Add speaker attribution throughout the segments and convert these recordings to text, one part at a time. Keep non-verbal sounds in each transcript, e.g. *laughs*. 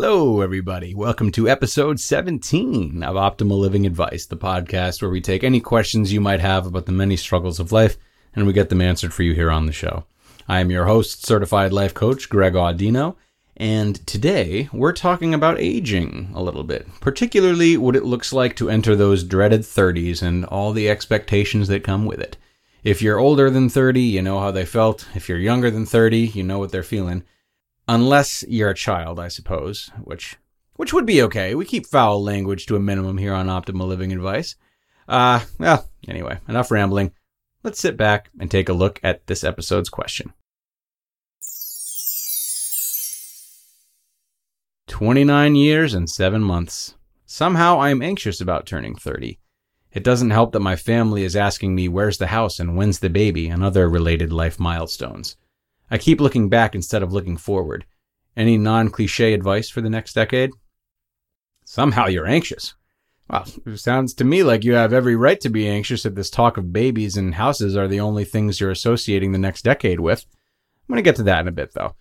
Speaker 1: Hello, everybody. Welcome to episode 17 of Optimal Living Advice, the podcast where we take any questions you might have about the many struggles of life and we get them answered for you here on the show. I am your host, certified life coach Greg Audino, and today we're talking about aging a little bit, particularly what it looks like to enter those dreaded 30s and all the expectations that come with it. If you're older than 30, you know how they felt. If you're younger than 30, you know what they're feeling unless you're a child, I suppose, which which would be okay. We keep foul language to a minimum here on Optimal Living Advice. Uh, well, anyway, enough rambling. Let's sit back and take a look at this episode's question. 29 years and 7 months. Somehow I am anxious about turning 30. It doesn't help that my family is asking me where's the house and when's the baby and other related life milestones. I keep looking back instead of looking forward. Any non cliche advice for the next decade? Somehow you're anxious. Well, it sounds to me like you have every right to be anxious if this talk of babies and houses are the only things you're associating the next decade with. I'm going to get to that in a bit, though.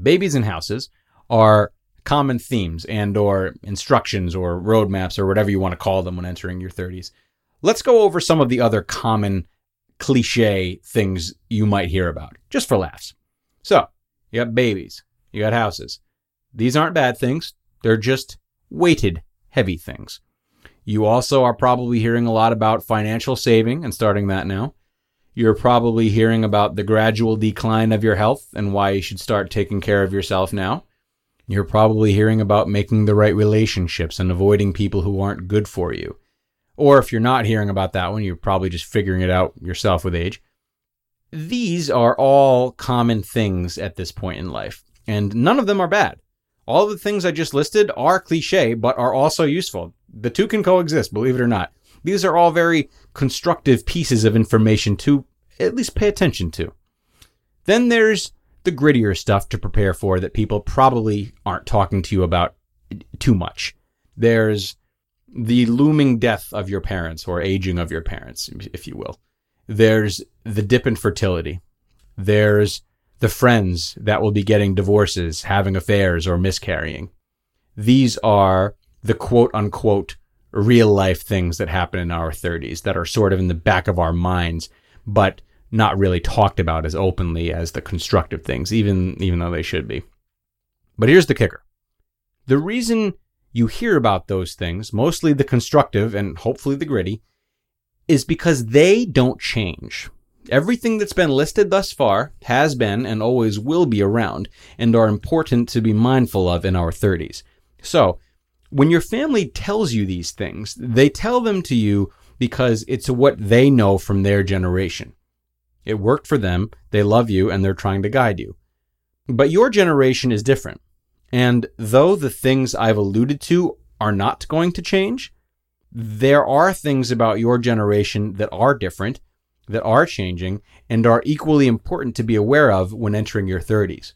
Speaker 1: Babies and houses are common themes and or instructions or roadmaps or whatever you want to call them when entering your 30s. Let's go over some of the other common cliche things you might hear about, just for laughs. So, you got babies, you got houses. These aren't bad things, they're just weighted, heavy things. You also are probably hearing a lot about financial saving and starting that now. You're probably hearing about the gradual decline of your health and why you should start taking care of yourself now. You're probably hearing about making the right relationships and avoiding people who aren't good for you. Or if you're not hearing about that one, you're probably just figuring it out yourself with age. These are all common things at this point in life, and none of them are bad. All the things I just listed are cliche, but are also useful. The two can coexist, believe it or not. These are all very constructive pieces of information to at least pay attention to. Then there's the grittier stuff to prepare for that people probably aren't talking to you about too much. There's the looming death of your parents or aging of your parents, if you will. There's the dip in fertility. There's the friends that will be getting divorces, having affairs, or miscarrying. These are the quote unquote real life things that happen in our 30s that are sort of in the back of our minds, but not really talked about as openly as the constructive things, even, even though they should be. But here's the kicker. The reason you hear about those things, mostly the constructive and hopefully the gritty, is because they don't change. Everything that's been listed thus far has been and always will be around and are important to be mindful of in our 30s. So, when your family tells you these things, they tell them to you because it's what they know from their generation. It worked for them, they love you, and they're trying to guide you. But your generation is different. And though the things I've alluded to are not going to change, there are things about your generation that are different, that are changing, and are equally important to be aware of when entering your 30s.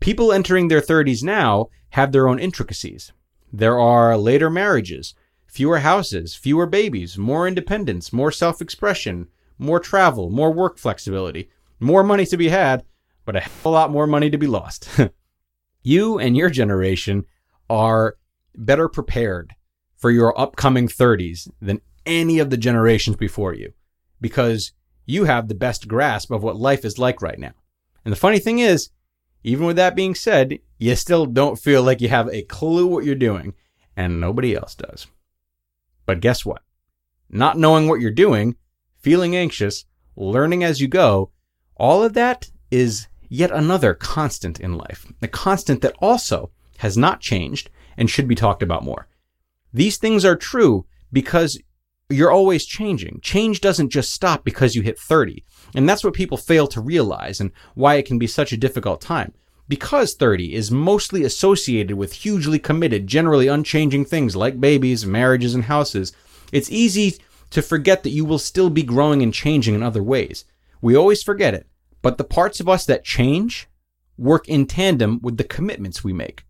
Speaker 1: People entering their 30s now have their own intricacies. There are later marriages, fewer houses, fewer babies, more independence, more self expression, more travel, more work flexibility, more money to be had, but a hell of a lot more money to be lost. *laughs* You and your generation are better prepared for your upcoming 30s than any of the generations before you because you have the best grasp of what life is like right now. And the funny thing is, even with that being said, you still don't feel like you have a clue what you're doing, and nobody else does. But guess what? Not knowing what you're doing, feeling anxious, learning as you go, all of that is yet another constant in life, a constant that also has not changed and should be talked about more. These things are true because you're always changing. Change doesn't just stop because you hit 30. And that's what people fail to realize and why it can be such a difficult time. Because 30 is mostly associated with hugely committed, generally unchanging things like babies, marriages, and houses, it's easy to forget that you will still be growing and changing in other ways. We always forget it. But the parts of us that change work in tandem with the commitments we make.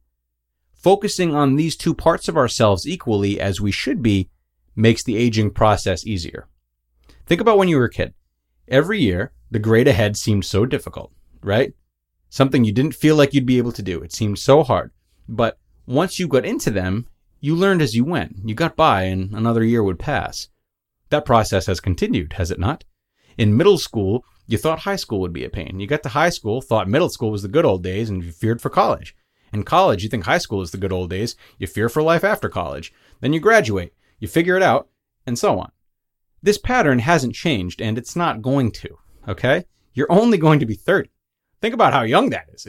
Speaker 1: Focusing on these two parts of ourselves equally as we should be makes the aging process easier. Think about when you were a kid. Every year, the grade ahead seemed so difficult, right? Something you didn't feel like you'd be able to do. It seemed so hard. But once you got into them, you learned as you went. You got by and another year would pass. That process has continued, has it not? In middle school, you thought high school would be a pain. You got to high school, thought middle school was the good old days, and you feared for college. In college, you think high school is the good old days, you fear for life after college. Then you graduate, you figure it out, and so on. This pattern hasn't changed, and it's not going to, okay? You're only going to be 30. Think about how young that is.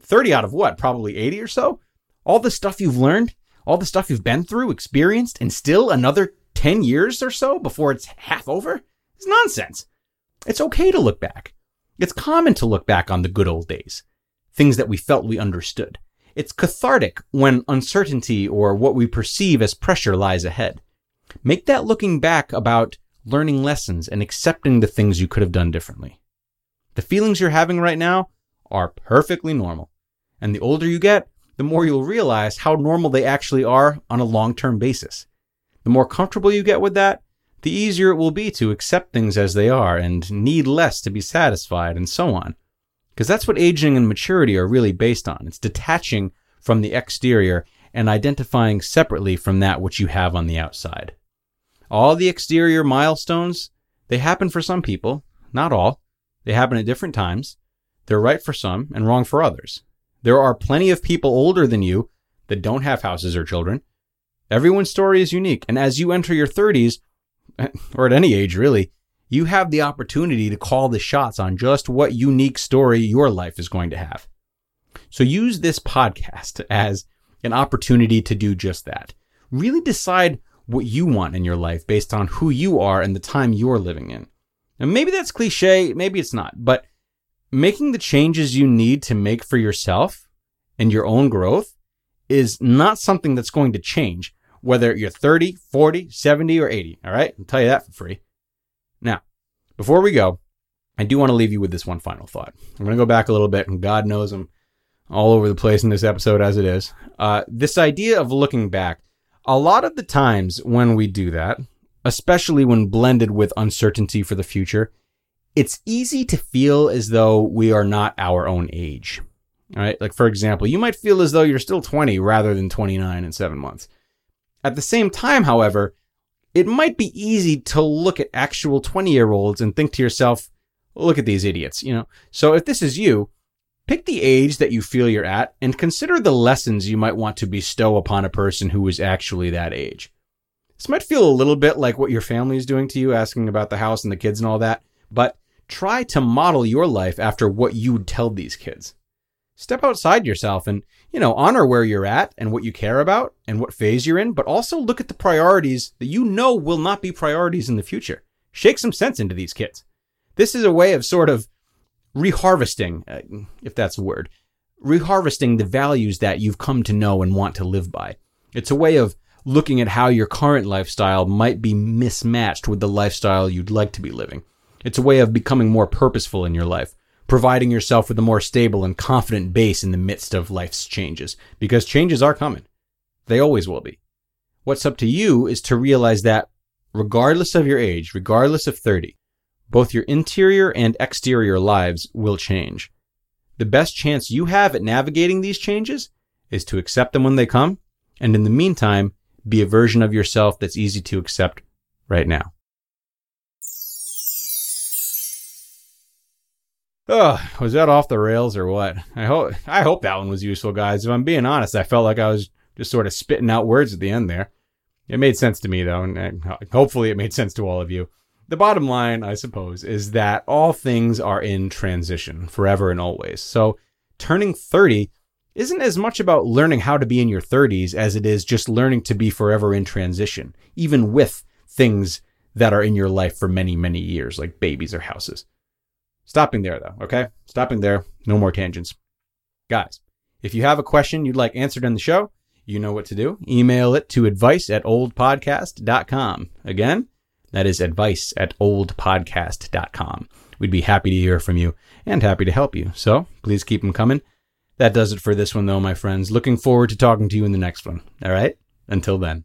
Speaker 1: 30 out of what? Probably 80 or so? All the stuff you've learned, all the stuff you've been through, experienced, and still another 10 years or so before it's half over? It's nonsense. It's okay to look back. It's common to look back on the good old days, things that we felt we understood. It's cathartic when uncertainty or what we perceive as pressure lies ahead. Make that looking back about learning lessons and accepting the things you could have done differently. The feelings you're having right now are perfectly normal. And the older you get, the more you'll realize how normal they actually are on a long term basis. The more comfortable you get with that, the easier it will be to accept things as they are and need less to be satisfied and so on. Because that's what aging and maturity are really based on. It's detaching from the exterior and identifying separately from that which you have on the outside. All the exterior milestones, they happen for some people, not all. They happen at different times. They're right for some and wrong for others. There are plenty of people older than you that don't have houses or children. Everyone's story is unique. And as you enter your 30s, *laughs* or at any age really, you have the opportunity to call the shots on just what unique story your life is going to have. So use this podcast *laughs* as an opportunity to do just that. Really decide what you want in your life based on who you are and the time you're living in. And maybe that's cliche, maybe it's not, but making the changes you need to make for yourself and your own growth is not something that's going to change whether you're 30, 40, 70, or 80. All right. I'll tell you that for free. Now, before we go, I do want to leave you with this one final thought. I'm going to go back a little bit, and God knows I'm all over the place in this episode as it is. Uh, this idea of looking back, a lot of the times when we do that, especially when blended with uncertainty for the future, it's easy to feel as though we are not our own age. All right. Like, for example, you might feel as though you're still 20 rather than 29 in seven months. At the same time, however, it might be easy to look at actual 20 year olds and think to yourself, look at these idiots, you know? So if this is you, pick the age that you feel you're at and consider the lessons you might want to bestow upon a person who is actually that age. This might feel a little bit like what your family is doing to you, asking about the house and the kids and all that, but try to model your life after what you would tell these kids. Step outside yourself and you know, honor where you're at and what you care about and what phase you're in, but also look at the priorities that you know will not be priorities in the future. Shake some sense into these kids. This is a way of sort of reharvesting, uh, if that's a word, reharvesting the values that you've come to know and want to live by. It's a way of looking at how your current lifestyle might be mismatched with the lifestyle you'd like to be living. It's a way of becoming more purposeful in your life providing yourself with a more stable and confident base in the midst of life's changes, because changes are coming. They always will be. What's up to you is to realize that regardless of your age, regardless of 30, both your interior and exterior lives will change. The best chance you have at navigating these changes is to accept them when they come, and in the meantime, be a version of yourself that's easy to accept right now. Oh, was that off the rails or what? I hope I hope that one was useful, guys. If I'm being honest, I felt like I was just sort of spitting out words at the end there. It made sense to me though, and hopefully it made sense to all of you. The bottom line, I suppose, is that all things are in transition forever and always. So turning 30 isn't as much about learning how to be in your 30s as it is just learning to be forever in transition, even with things that are in your life for many, many years, like babies or houses. Stopping there though, okay? Stopping there. No more tangents. Guys, if you have a question you'd like answered in the show, you know what to do. Email it to advice at oldpodcast.com. Again, that is advice at oldpodcast.com. We'd be happy to hear from you and happy to help you. So please keep them coming. That does it for this one, though, my friends. Looking forward to talking to you in the next one. All right? Until then.